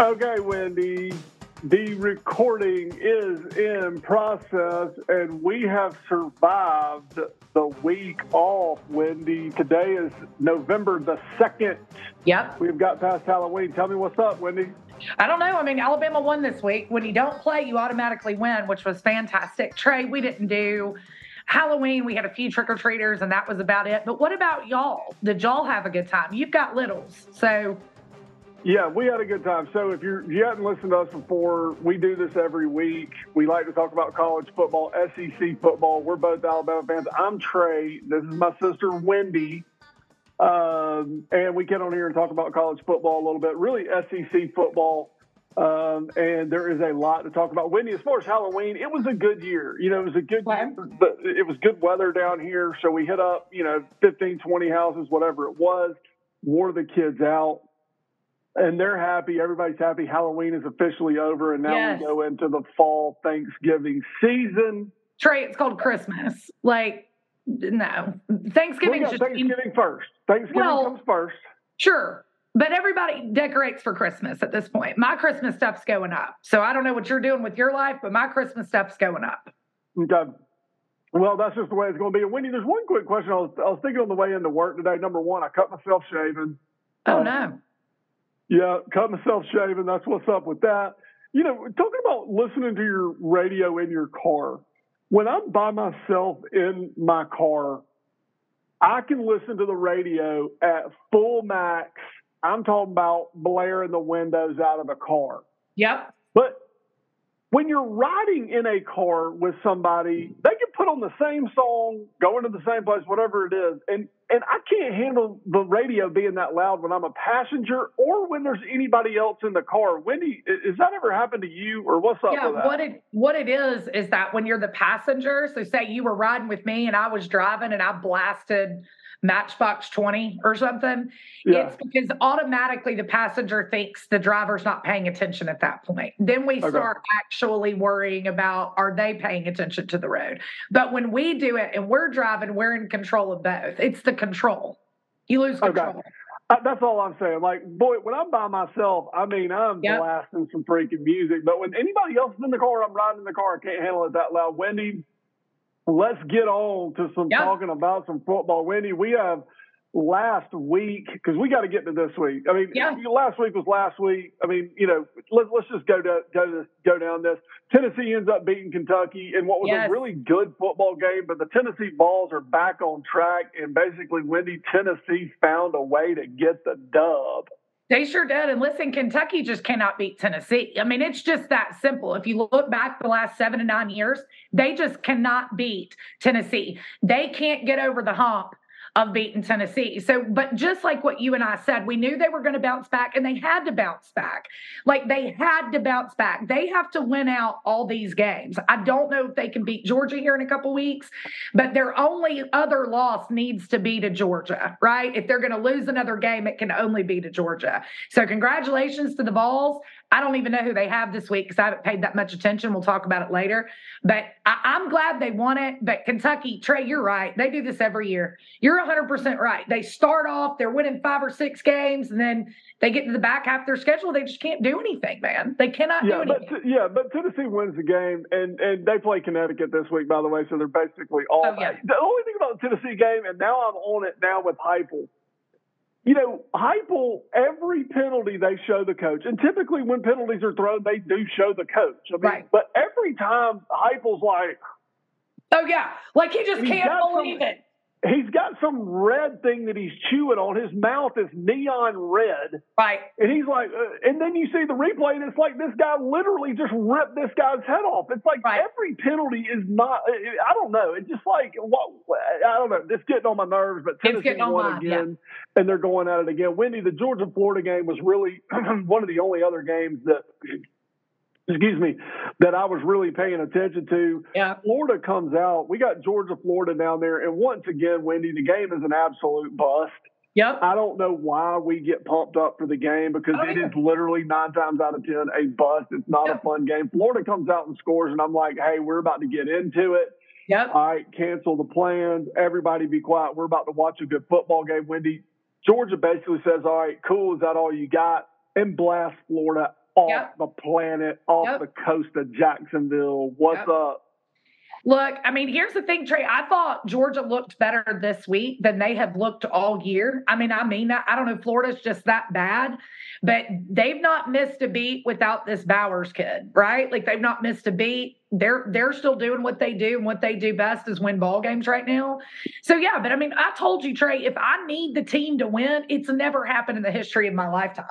Okay, Wendy. The recording is in process, and we have survived the week off, Wendy. Today is November the 2nd. Yep. We've got past Halloween. Tell me what's up, Wendy. I don't know. I mean, Alabama won this week. When you don't play, you automatically win, which was fantastic. Trey, we didn't do Halloween. We had a few trick or treaters, and that was about it. But what about y'all? Did y'all have a good time? You've got littles. So Yeah, we had a good time. So if you're, if you hadn't listened to us before, we do this every week. We like to talk about college football, SEC football. We're both Alabama fans. I'm Trey. This is my sister Wendy. Um, and we get on here and talk about college football a little bit, really SEC football. Um, and there is a lot to talk about. Wendy, as far as Halloween, it was a good year. You know, it was a good year. It was good weather down here. So we hit up, you know, 15, 20 houses, whatever it was, wore the kids out and they're happy. Everybody's happy. Halloween is officially over, and now Yes. we go into the fall Thanksgiving season. Trey, it's called Christmas. Like, no, Thanksgiving got just Thanksgiving first. Thanksgiving Well- comes first. sure. But everybody decorates for Christmas at this point. My Christmas stuff's going up. So I don't know what you're doing with your life, but my Christmas stuff's going up. Okay. Well, that's just the way it's going to be. And Wendy, there's one quick question. I was, I was thinking on the way into work today. Number one, I cut myself shaving. Oh, Uh, no. Yeah, cut myself shaving. That's what's up with that. You know, talking about listening to your radio in your car. When I'm by myself in my car, I can listen to the radio at full max. I'm talking about blaring the windows out of a car. Yep. But when you're riding in a car with somebody, they can put on the same song, going to the same place, whatever it is. And and I can't handle the radio being that loud when I'm a passenger or when there's anybody else in the car. Wendy, i- has that ever happened to you or what's up Yeah, with that? what it what it is is that when you're the passenger, so say you were riding with me and I was driving and I blasted Matchbox 20 or something, yeah. it's because automatically the passenger thinks the driver's not paying attention at that point. Then we Okay. start actually worrying about are they paying attention to the road? But when we do it and we're driving, we're in control of both. It's the control. You lose Okay. control. Uh, That's all I'm saying. Like, boy, when I'm by myself, I mean, I'm Yep. blasting some freaking music. But when anybody else is in the car, I'm riding in the car, I can't handle it that loud. Wendy, let's get on to some talking about some football. Wendy, we have last week because we got to get to this week. I mean, Yeah. last week was last week. I mean, you know, let's let's just go to go to go down this. Tennessee ends up beating Kentucky in what was Yes. a really good football game, but the Tennessee Vols are back on track, and basically, Wendy, Tennessee found a way to get the dub. They sure did. And listen, Kentucky just cannot beat Tennessee. I mean, it's just that simple. If you look back the last seven to nine years, they just cannot beat Tennessee. They can't get over the hump of beating Tennessee. So, but just like what you and I said, we knew they were going to bounce back and they had to bounce back. Like they had to bounce back. They have to win out all these games. I don't know if they can beat Georgia here in a couple weeks, but their only other loss needs to be to Georgia, right? If they're going to lose another game, it can only be to Georgia. So, congratulations to the Vols. I don't even know who they have this week because I haven't paid that much attention. We'll talk about it later. But I, I'm glad they won it. But Kentucky, Trey, you're right. They do this every year. You're 100% right. They start off, they're winning five or six games, and then they get to the back half of their schedule. They just can't do anything, man. They cannot Yeah, do but anything. yeah, but Tennessee wins the game, and and they play Connecticut this week, by the way. So they're basically all. Oh, yeah. The only thing about the Tennessee game, and now I'm on it now with Heupel. You know, Heupel, every penalty they show the coach, and typically when penalties are thrown, they do show the coach. I mean, Right. but every time Heupel's like, oh, yeah. Like he just can't believe it. He's got some red thing that he's chewing on. His mouth is neon red. Right. And he's like, uh, and then you see the replay, and it's like this guy literally just ripped this guy's head off. It's like Right. every penalty is not. I don't know. It's just like what I don't know. It's getting on my nerves. But Tennessee won again, and they're going at it again. Wendy, the Georgia Florida game was really one of the only other games that. Excuse me, that I was really paying attention to. Yeah. Florida comes out. We got Georgia, Florida down there, and once again, Wendy, the game is an absolute bust. Yep. I don't know why we get pumped up for the game because Oh, it yeah. is literally nine times out of ten a bust. It's not Yeah. a fun game. Florida comes out and scores, and I'm like, hey, we're about to get into it. Yep. All right, cancel the plans. Everybody be quiet. We're about to watch a good football game. Wendy, Georgia basically says, all right, cool. Is that all you got? And blast Florida off Yep. the planet, off Yep. the coast of Jacksonville. What's Yep. up? Look, I mean, here's the thing, Trey. I thought Georgia looked better this week than they have looked all year. I mean, I mean that. I don't know if Florida's just that bad, but they've not missed a beat without this Bowers kid, right? Like they've not missed a beat. They're they're still doing what they do, and what they do best is win ball games right now. So yeah, but I mean, I told you, Trey, if I need the team to win, it's never happened in the history of my lifetime.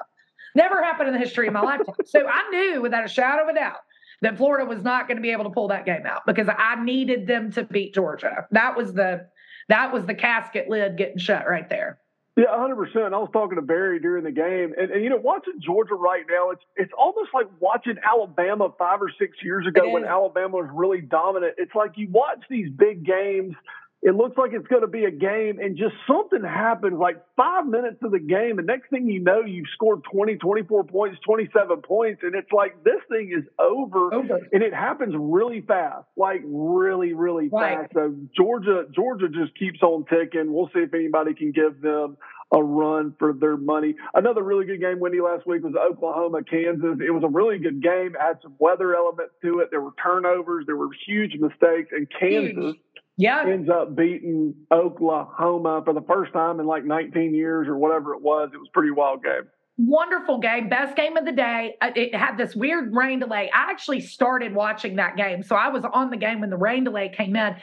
Never happened in the history of my lifetime. So I knew without a shadow of a doubt that Florida was not going to be able to pull that game out because I needed them to beat Georgia. That was the that was the casket lid getting shut right there. Yeah, hundred percent. I was talking to Barry during the game, and, and you know, watching Georgia right now, it's it's almost like watching Alabama five or six years ago when. Alabama was really dominant. It's like you watch these big games. It looks like it's going to be a game, and just something happens like five minutes of the game, and next thing you know, you've scored 20, 24 points, 27 points, and it's like this thing is over. Over. and it happens really fast, like really, really Right. fast. So Georgia, Georgia just keeps on ticking. We'll see if anybody can give them a run for their money. Another really good game, Wendy, last week was Oklahoma, Kansas. It was a really good game. Had some weather elements to it. There were turnovers. There were huge mistakes, and Kansas Huge. Yeah. ends up beating Oklahoma for the first time in like 19 years or whatever it was. It was a pretty wild game. Wonderful game, best game of the day. Uh, It had this weird rain delay. I actually started watching that game, so I was on the game when the rain delay came in.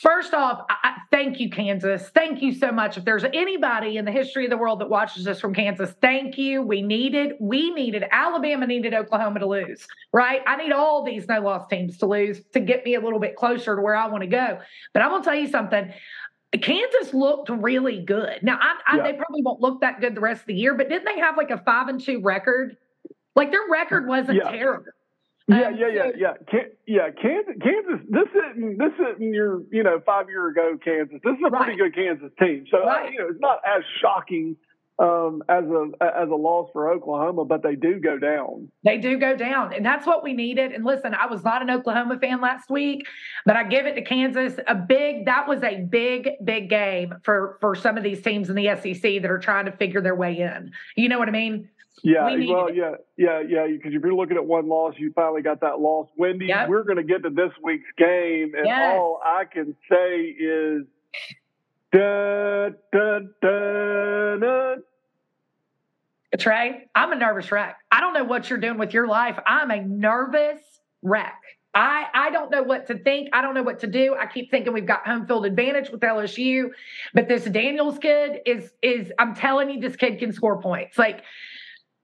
First off, I, thank you, Kansas. Thank you so much. If there's anybody in the history of the world that watches this from Kansas, thank you. We needed, we needed, Alabama needed Oklahoma to lose, right? I need all these no loss teams to lose to get me a little bit closer to where I want to go. But I'm going to tell you something. Kansas looked really good. Now, I, I, Yeah. they probably won't look that good the rest of the year, but didn't they have like a five and two record? Like their record wasn't Yeah. terrible. Yeah, Um, yeah, yeah, yeah. Can, yeah, Kansas, Kansas. This isn't this isn't your you know five year ago Kansas. This is a pretty good Kansas team. So uh, Right. you know it's not as shocking um, as a as a loss for Oklahoma, but they do go down. They do go down, and that's what we needed. And listen, I was not an Oklahoma fan last week, but I give it to Kansas. A big that was a big, big game for for some of these teams in the SEC that are trying to figure their way in. You know what I mean? Yeah, We well, yeah, yeah, yeah. Because if you're looking at one loss, you finally got that loss. Wendy, Yep. we're going to get to this week's game, and Yes. all I can say is. Da, da, da, da. Trey, I'm a nervous wreck. I don't know what you're doing with your life. I'm a nervous wreck. I, I don't know what to think. I don't know what to do. I keep thinking we've got home field advantage with LSU, but this Daniels kid is is I'm telling you, this kid can score points. Like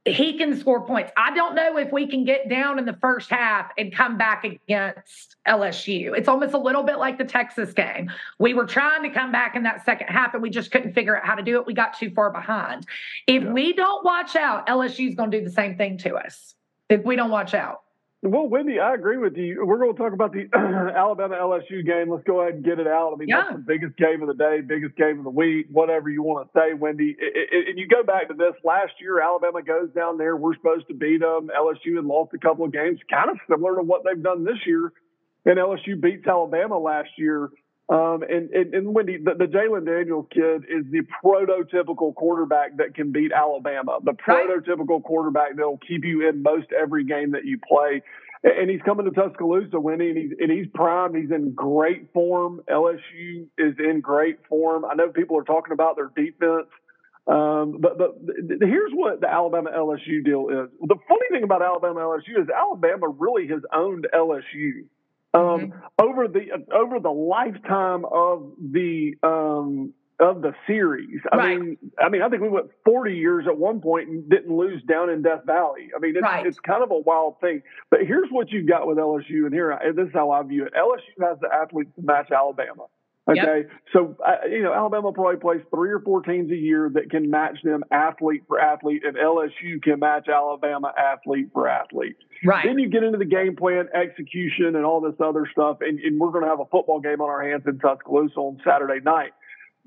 he can score points. I don't know if we can get down in the first half and come back against LSU. It's almost a little bit like the Texas game. We were trying to come back in that second half and we just couldn't figure out how to do it. We got too far behind. If Yeah. we don't watch out, LSU's going to do the same thing to us. If we don't watch out. Well, Wendy, I agree with you. We're going to talk about the Alabama LSU game. Let's go ahead and get it out. I mean, Yeah. that's the biggest game of the day, biggest game of the week, whatever you want to say, Wendy. And you go back to this last year, Alabama goes down there. We're supposed to beat them. LSU had lost a couple of games, kind of similar to what they've done this year. And LSU beats Alabama last year. Um, and, and, and Wendy, the, the Jalen Daniels kid is the prototypical quarterback that can beat Alabama, the prototypical quarterback that will keep you in most every game that you play. And he's coming to Tuscaloosa, Wendy, and he's, and he's prime. He's in great form. LSU is in great form. I know people are talking about their defense. Um, but but here's what the Alabama LSU deal is. The funny thing about Alabama LSU is Alabama really has owned LSU um, over the over the lifetime of the um, of the series. I Right. mean, I mean, I think we went 40 years at one point and didn't lose down in Death Valley. I mean, it's, Right. it's kind of a wild thing. But here's what you've got with LSU, and here and this is how I view it: LSU has the athletes to match Alabama. Okay, so uh, you know Alabama probably plays three or four teams a year that can match them athlete for athlete, and LSU can match Alabama athlete for athlete. Right. Then you get into the game plan, execution, and all this other stuff, and, and we're going to have a football game on our hands in Tuscaloosa on Saturday night.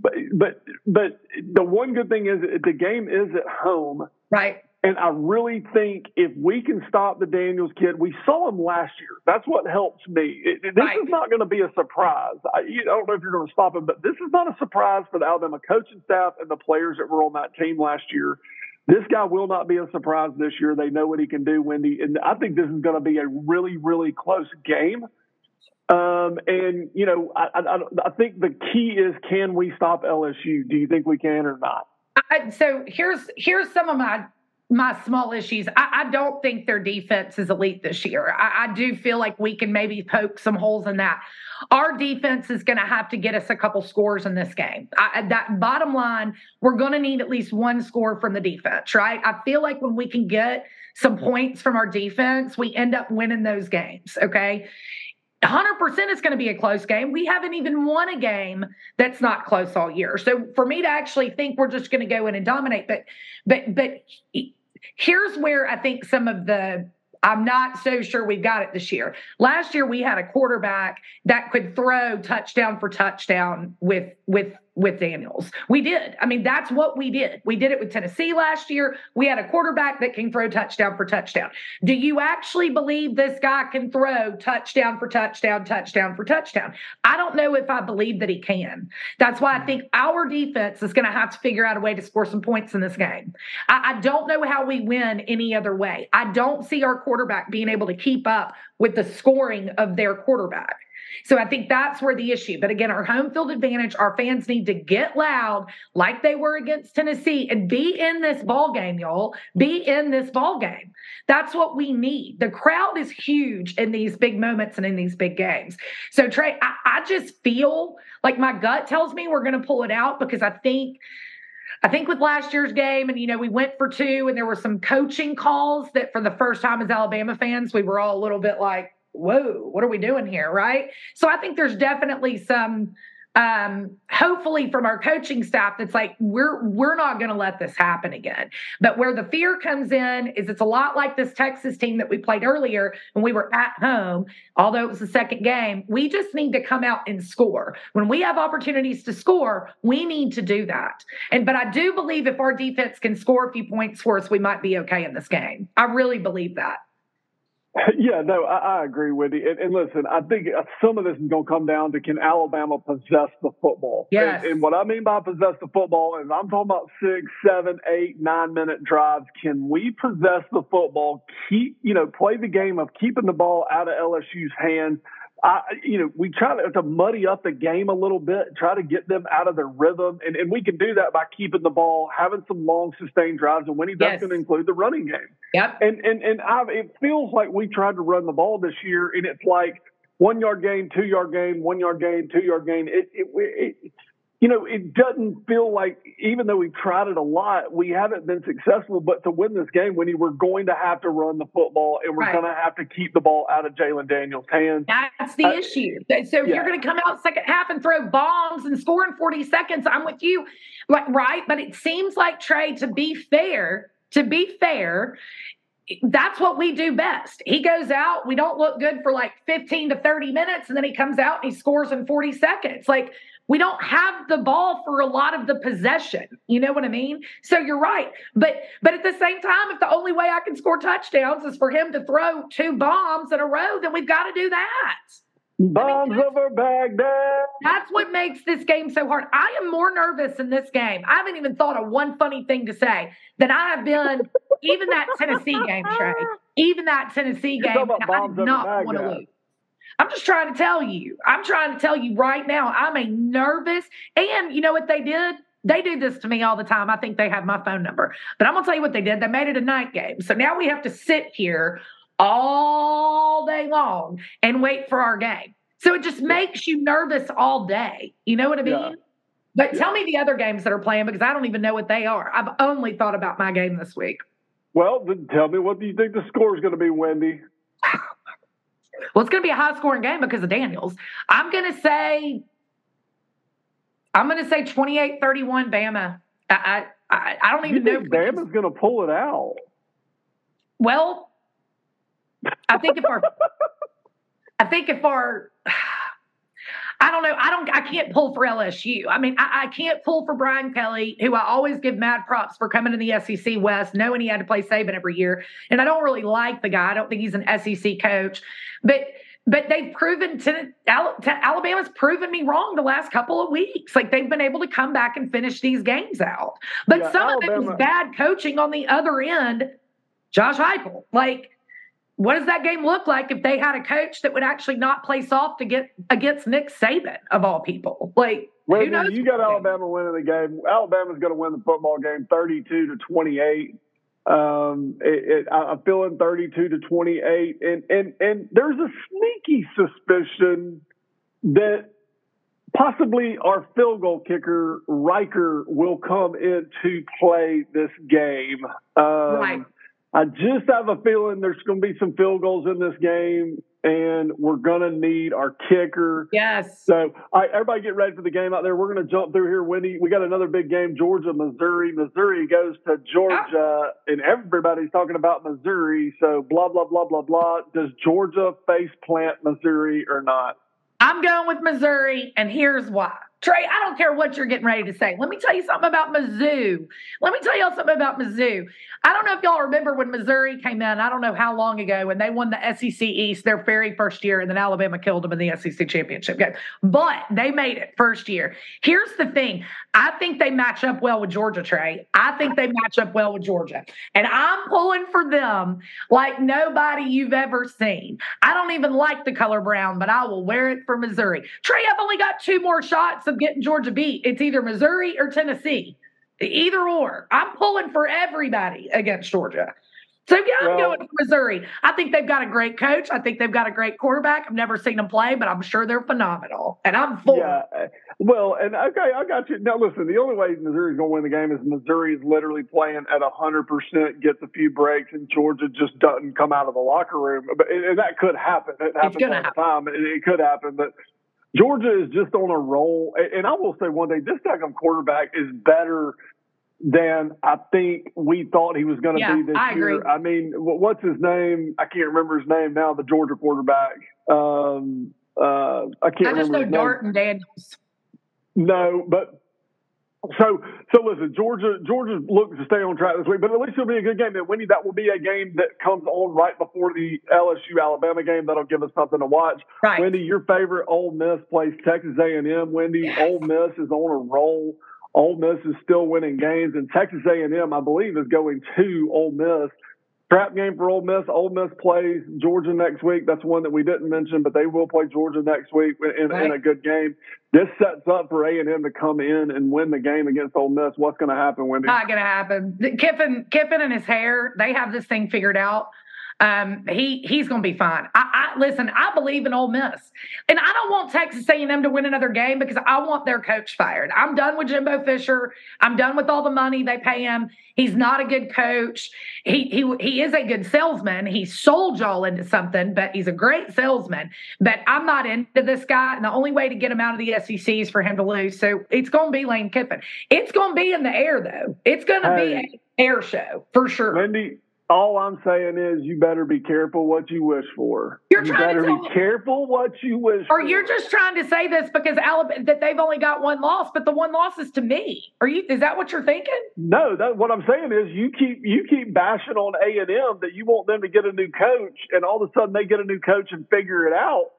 But but but the one good thing is the game is at home, Right. And I really think if we can stop the Daniels kid, we saw him last year. That's what helps me. It, this Right. is not going to be a surprise. I, you, I don't know if you're going to stop him, but this is not a surprise for the Alabama coaching staff and the players that were on that team last year. This guy will not be a surprise this year. They know what he can do, Wendy. And I think this is going to be a really, really close game. Um, and, you know, I, I, I, think the key is can we stop LSU? Do you think we can or not? I, so here's here's some of my my small issues. I, I, don't think their defense is elite this year. I, I, do feel like we can maybe poke some holes in that. Our defense is going to have to get us a couple scores in this game. I, that bottom line, we're going to need at least one score from the defense, right? I feel like when we can get some points from our defense, we end up winning those games. Okay. 100% it's going to be a close game. We haven't even won a game that's not close all year. So for me to actually think we're just going to go in and dominate, but but but here's where I think some of the I'm not so sure we've got it this year. Last year we had a quarterback that could throw touchdown for touchdown with with with Daniels. We did. I mean, that's what we did. We did it with Tennessee last year. We had a quarterback that can throw touchdown for touchdown. Do you actually believe this guy can throw touchdown for touchdown, touchdown for touchdown? I don't know if I believe that he can. That's why I think our defense is going to have to figure out a way to score some points in this game. I, I don't know how we win any other way. I don't see our quarterback being able to keep up with the scoring of their quarterback. So I think that's where the issue. But again, our home field advantage, our fans need to get loud like they were against Tennessee and be in this ball game, y'all. Be in this ball game. That's what we need. The crowd is huge in these big moments and in these big games. So Trey, I, I just feel like my gut tells me we're going to pull it out because I think I think with last year's game, and you know, we went for two, and there were some coaching calls that for the first time as Alabama fans, we were all a little bit like, whoa, what are we doing here? Right. So I think there's definitely some um hopefully from our coaching staff that's like we're we're not going to let this happen again. But where the fear comes in is it's a lot like this texas team that we played earlier when we were at home. Although it was the second game we just need to come out and score. When we have opportunities to score we need to do that. And but i do believe if our defense can score a few points for us we might be okay in this game. I really believe that Yeah, no, I, I agree with you. And, and, listen, I think uh, some of this is going to come down to can Alabama possess the football? Yes. And, and, what I mean by possess the football is I'm talking about six, seven, eight, nine minute drives. Can we possess the football? Keep, you know, play the game of keeping the ball out of LSU's hands I, you know, we try to, to, muddy up the game a little bit, try to get them out of their rhythm, and, and we can do that by keeping the ball, having some long sustained drives, and when he does, yes. going to include the running game. Yep. And and and I've, it feels like we tried to run the ball this year, and it's like one yard gain, two yard gain, one yard gain, two yard gain. It, it, it you know, it doesn't feel like, even though we've tried it a lot, we haven't been successful. But to win this game, Winnie, we're going to have to run the football and we're right. going to have to keep the ball out of Jalen Daniels' hands. That's the uh, issue. So if yeah. you're going to come out second half and throw bombs and score in 40 seconds, I'm with you. Like, right. But it seems like, Trey, to be fair, to be fair, that's what we do best. He goes out, we don't look good for like 15 to 30 minutes, and then he comes out and he scores in 40 seconds. Like we don't have the ball for a lot of the possession. You know what I mean? So you're right. But but at the same time, if the only way I can score touchdowns is for him to throw two bombs in a row, then we've got to do that. Bombs I mean, over Baghdad. That's what makes this game so hard. I am more nervous in this game. I haven't even thought of one funny thing to say than I have been even that Tennessee game, Trey. Even that Tennessee game, I did not want to lose. I'm just trying to tell you. I'm trying to tell you right now, I'm a nervous. And you know what they did? They do this to me all the time. I think they have my phone number. But I'm going to tell you what they did. They made it a night game. So now we have to sit here all day long and wait for our game. So it just makes you nervous all day. You know what I mean? Yeah. But yeah. tell me the other games that are playing because I don't even know what they are. I've only thought about my game this week. Well, then tell me what do you think the score is going to be, Wendy? Well, it's going to be a high scoring game because of Daniels. I'm going to say, I'm going to say 28 31 Bama. I, I, I don't even you know. Bama's going to pull it out. Well, I think if our, I think if our, I don't know. I don't. I can't pull for LSU. I mean, I, I, can't pull for Brian Kelly, who I always give mad props for coming to the SEC West, knowing he had to play Saban every year. And I don't really like the guy. I don't think he's an SEC coach. But but they've proven to, to Alabama's proven me wrong the last couple of weeks. Like they've been able to come back and finish these games out. But yeah, some Alabama. of it was bad coaching on the other end. Josh Heupel, like what does that game look like if they had a coach that would actually not play soft to get against Nick Saban of all people? Like, well, who knows? You got Alabama winning the game. Alabama's going to win the football game, thirty-two to twenty-eight. Um, it, it, I'm feeling 32 to 28, and and and there's a sneaky suspicion that possibly our field goal kicker Reichard will come in to play this game. Um, right. I just have a feeling there's going to be some field goals in this game, and we're going to need our kicker. Yes. So, all right, everybody get ready for the game out there. We're going to jump through here, Wendy. We got another big game Georgia, Missouri. Missouri goes to Georgia, ah. and everybody's talking about Missouri. So, blah, blah, blah, blah, blah. Does Georgia face plant Missouri or not? I'm going with Missouri, and here's why. Trey, I don't care what you're getting ready to say. Let me tell you something about Mizzou. Let me tell y'all something about Mizzou. I don't know if y'all remember when Missouri came in, I don't know how long ago, and they won the SEC East their very first year, and then Alabama killed them in the SEC championship game. But they made it first year. Here's the thing I think they match up well with Georgia, Trey. I think they match up well with Georgia. And I'm pulling for them like nobody you've ever seen. I don't even like the color brown, but I will wear it for Missouri. Trey, I've only got two more shots of getting Georgia beat. It's either Missouri or Tennessee. Either or. I'm pulling for everybody against Georgia. So yeah, I'm well, going to Missouri. I think they've got a great coach. I think they've got a great quarterback. I've never seen them play, but I'm sure they're phenomenal. And I'm for yeah. Uh, well, and okay, I got you. Now listen, the only way Missouri's going to win the game is Missouri is literally playing at hundred percent, gets a few breaks, and Georgia just doesn't come out of the locker room. But and that could happen. It happens all happen. the time. It, it could happen, but Georgia is just on a roll. And I will say one thing: this Beckham quarterback is better than I think we thought he was going to yeah, be this I year. Agree. I mean, what's his name? I can't remember his name now. The Georgia quarterback. Um, uh, I can't. I just know Dart and Daniels. No, but so so listen, Georgia Georgia looks to stay on track this week, but at least it'll be a good game. And Wendy, that will be a game that comes on right before the LSU Alabama game. That'll give us something to watch. Right. Wendy, your favorite Ole Miss plays Texas A&M. Wendy, yes. Ole Miss is on a roll. Ole Miss is still winning games, and Texas A&M, I believe, is going to Ole Miss. Trap game for Ole Miss. Ole Miss plays Georgia next week. That's one that we didn't mention, but they will play Georgia next week in, right. in a good game. This sets up for A and M to come in and win the game against Ole Miss. What's going to happen, Wendy? Not going to happen. Kiffin, Kiffin, and his hair. They have this thing figured out. Um, he he's going to be fine. I, I, listen. I believe in Ole Miss, and I don't want Texas A&M to win another game because I want their coach fired. I'm done with Jimbo Fisher. I'm done with all the money they pay him. He's not a good coach. He he he is a good salesman. He sold y'all into something, but he's a great salesman. But I'm not into this guy, and the only way to get him out of the SEC is for him to lose. So it's going to be Lane Kiffin. It's going to be in the air though. It's going to hey, be an air show for sure. Wendy, all I'm saying is you better be careful what you wish for. You're you better to be careful what you wish for. or for. you're just trying to say this because Alabama that they've only got one loss, but the one loss is to me. Are you is that what you're thinking? No, that what I'm saying is you keep you keep bashing on A and M that you want them to get a new coach and all of a sudden they get a new coach and figure it out.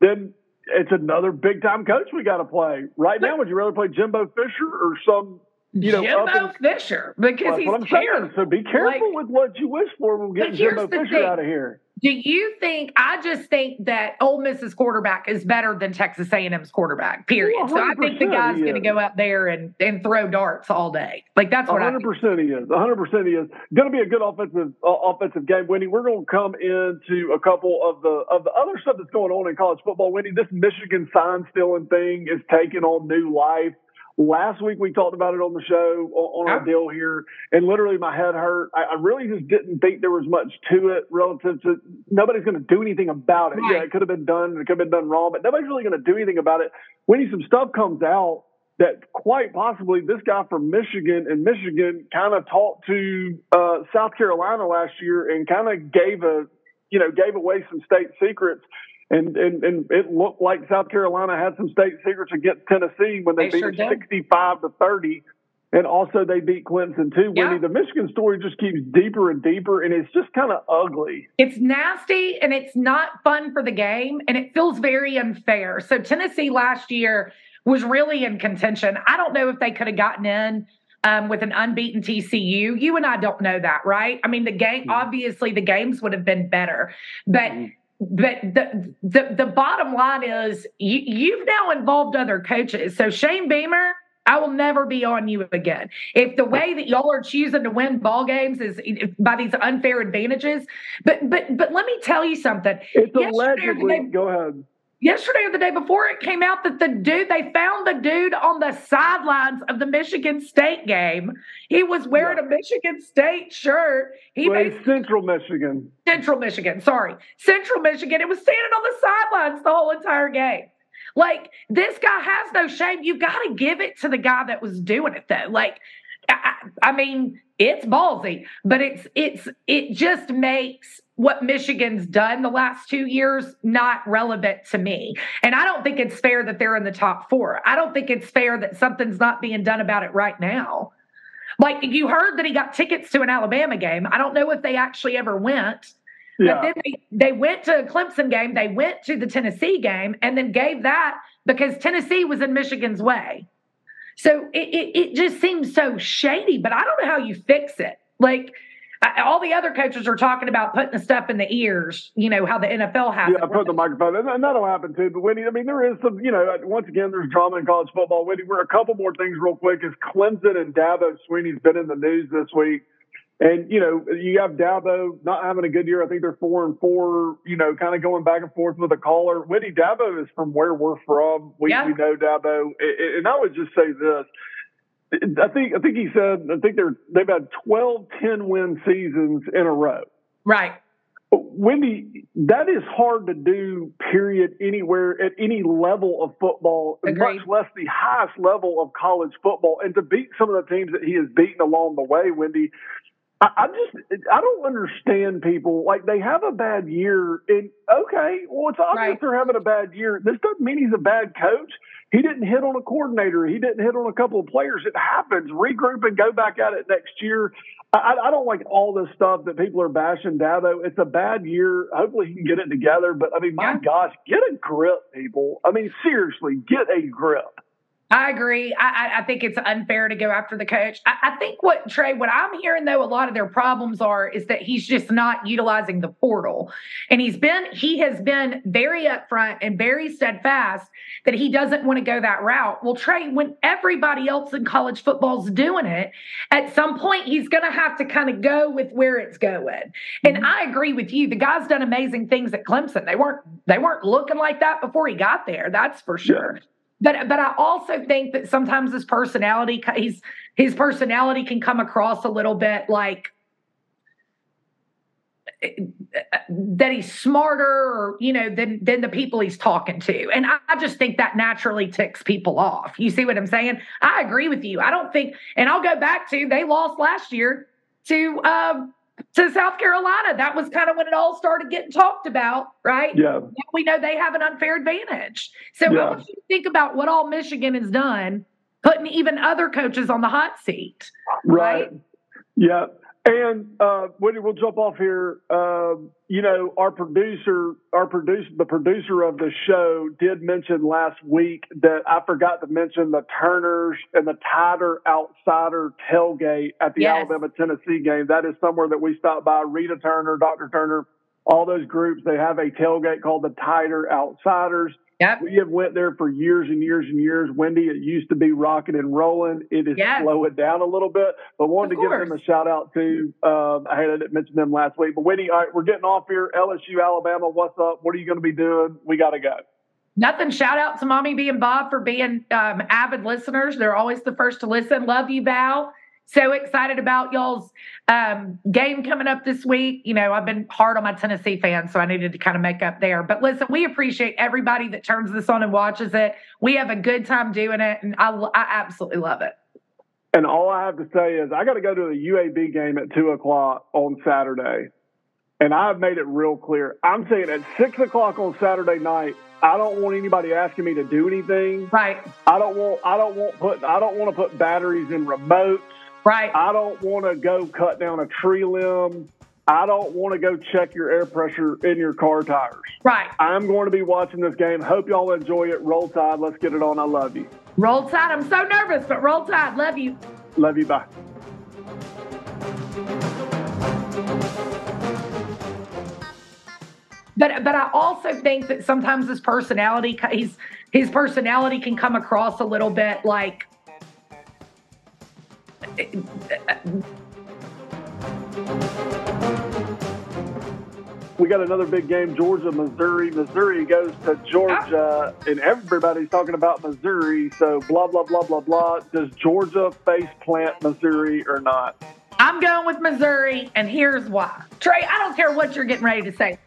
Then it's another big time coach we got to play. Right now, would you rather play Jimbo Fisher or some you know, Jimbo Fisher because he's what I'm So be careful like, with what you wish for when getting Jimbo Fisher thing. out of here. Do you think? I just think that Ole Miss's quarterback is better than Texas A&M's quarterback. Period. So I think the guy's going to go out there and, and throw darts all day. Like that's what 100 percent he is. 100 percent he is going to be a good offensive uh, offensive game. Wendy, we're going to come into a couple of the of the other stuff that's going on in college football. Wendy, this Michigan sign stealing thing is taking on new life. Last week we talked about it on the show on, our deal here, and literally my head hurt. I, I, really just didn't think there was much to it relative to nobody's going to do anything about it. Right. Yeah, it could have been done, it could have been done wrong, but nobody's really going to do anything about it. When some stuff comes out that quite possibly this guy from Michigan and Michigan kind of talked to uh, South Carolina last year and kind of gave a you know gave away some state secrets and, and, and it looked like South Carolina had some state secrets against Tennessee when they, they beat sure 65 to 30. and also they beat Clemson too. Yeah. Wendy, the Michigan story just keeps deeper and deeper, and it's just kind of ugly. It's nasty and it's not fun for the game, and it feels very unfair. So Tennessee last year was really in contention. I don't know if they could have gotten in. Um, with an unbeaten TCU, you and I don't know that, right? I mean, the game Mm-hmm. obviously the games would have been better, but Mhm. But the, the the bottom line is you, you've now involved other coaches. So Shane Beamer, I will never be on you again. If the way that y'all are choosing to win ball games is by these unfair advantages, but but but let me tell you something. It's Yesterday allegedly. Go ahead. Yesterday or the day before, it came out that the dude they found the dude on the sidelines of the Michigan State game. He was wearing a Michigan State shirt. He Well, made Central Michigan. Central Michigan, sorry. Central Michigan. It was standing on the sidelines the whole entire game. Like, this guy has no shame. You've got to give it to the guy that was doing it, though. Like, I, I I mean, it's ballsy, but it's it's it just makes what Michigan's done the last two years not relevant to me. And I don't think it's fair that they're in the top four. I don't think it's fair that something's not being done about it right now. Like you heard that he got tickets to an Alabama game. I don't know if they actually ever went. Yeah. But then they, they went to a Clemson game, they went to the Tennessee game, and then gave that because Tennessee was in Michigan's way. So it, it, it just seems so shady, but I don't know how you fix it. Like all the other coaches are talking about putting the stuff in the ears, you know, how the NFL has Yeah, put the microphone, and, and that'll happen too. But Wendy, I mean, there is some, you know, uh, once again, there's drama in college football. Wendy, we're a couple more things real quick. Is Clemson and Dabo Swinney's been in the news this week, and you know, you have Dabo not having a good year. I think they're four and four. You know, kind of going back and forth with a caller. Wendy, Dabo is from where we're from. We, Yeah. we know Dabo, and I would just say this. I think I think he said I think they're they've had 12 10 win seasons in a row. Right. Wendy, that is hard to do, period, anywhere at any level of football, Agreed. much less the highest level of college football. And to beat some of the teams that he has beaten along the way, Wendy, I, just, I don't understand people. Like, they have a bad year, and okay, well, it's obvious Right. they're having a bad year. This doesn't mean he's a bad coach. He didn't hit on a coordinator. He didn't hit on a couple of players. It happens. Regroup and go back at it next year. I, I don't like all this stuff that people are bashing Dabo. It's a bad year. Hopefully he can get it together. But I mean, my Yeah. gosh, get a grip, people. I mean, seriously, get a grip. I agree. I, I, I think it's unfair to go after the coach. I, I think what Trey, what I'm hearing though, a lot of their problems are is that he's just not utilizing the portal, and he's been he has been very upfront and very steadfast that he doesn't want to go that route. Well, Trey, when everybody else in college football's doing it, at some point he's going to have to kind of go with where it's going. And mm-hmm. I agree with you. The guy's done amazing things at Clemson. They weren't they weren't looking like that before he got there. That's for sure. But but I also think that sometimes his personality he's his personality can come across a little bit like that he's smarter or you know than than the people he's talking to. And I, I just think that naturally ticks people off. You see what i'm saying? I agree with you. I don't think and i'll go back to they lost last year to um to south carolina that was kind of when it all started getting talked about right Yeah. We know they have an unfair advantage. So Yeah. I want you to think about what all Michigan has done, putting even other coaches on the hot seat. Right. Right. Yeah. And uh, Wendy, we'll jump off here. Um, you know, our producer, our producer, the producer of the show did mention last week that I forgot to mention the Turners and the Tider Outsider tailgate at the Yes. Alabama Tennessee game. That is somewhere that we stopped by. Rita Turner, Dr. Turner, all those groups. They have a tailgate called the Tider Outsiders. Yep. We have went there for years and years and years. Wendy, it used to be rocking and rolling. It is Yes. slowing down a little bit, but wanted to give them a shout out too. Um, I had to mention them last week, but Wendy, all right, we're getting off here. LSU, Alabama, what's up? What are you going to be doing? We got to go. Nothing. Shout out to Mommy B and Bob for being um, avid listeners. They're always the first to listen. Love you, Val. So excited about y'all's um, game coming up this week. You know, I've been hard on my Tennessee fans, so I needed to kind of make up there. But listen, we appreciate everybody that turns this on and watches it. We have a good time doing it, and I, I absolutely love it. And all I have to say is I got to go to the UAB game at two o'clock on Saturday. and I've made it real clear. I'm saying at six o'clock on Saturday night, I don't want anybody asking me to do anything. Right. I don't want. I don't want put. I don't want to put batteries in remotes. Right. I don't want to go cut down a tree limb. I don't want to go check your air pressure in your car tires. Right. I'm going to be watching this game. Hope y'all enjoy it. Roll Tide. Let's get it on. I love you. Roll Tide. I'm so nervous, but Roll Tide. Love you. Love you. Bye. But but I also think that sometimes his personality his his personality can come across a little bit like we got another big game Georgia, Missouri. Missouri goes to Georgia, ah. and everybody's talking about Missouri. So, blah, blah, blah, blah, blah. Does Georgia face plant Missouri or not? I'm going with Missouri, and here's why. Trey, I don't care what you're getting ready to say.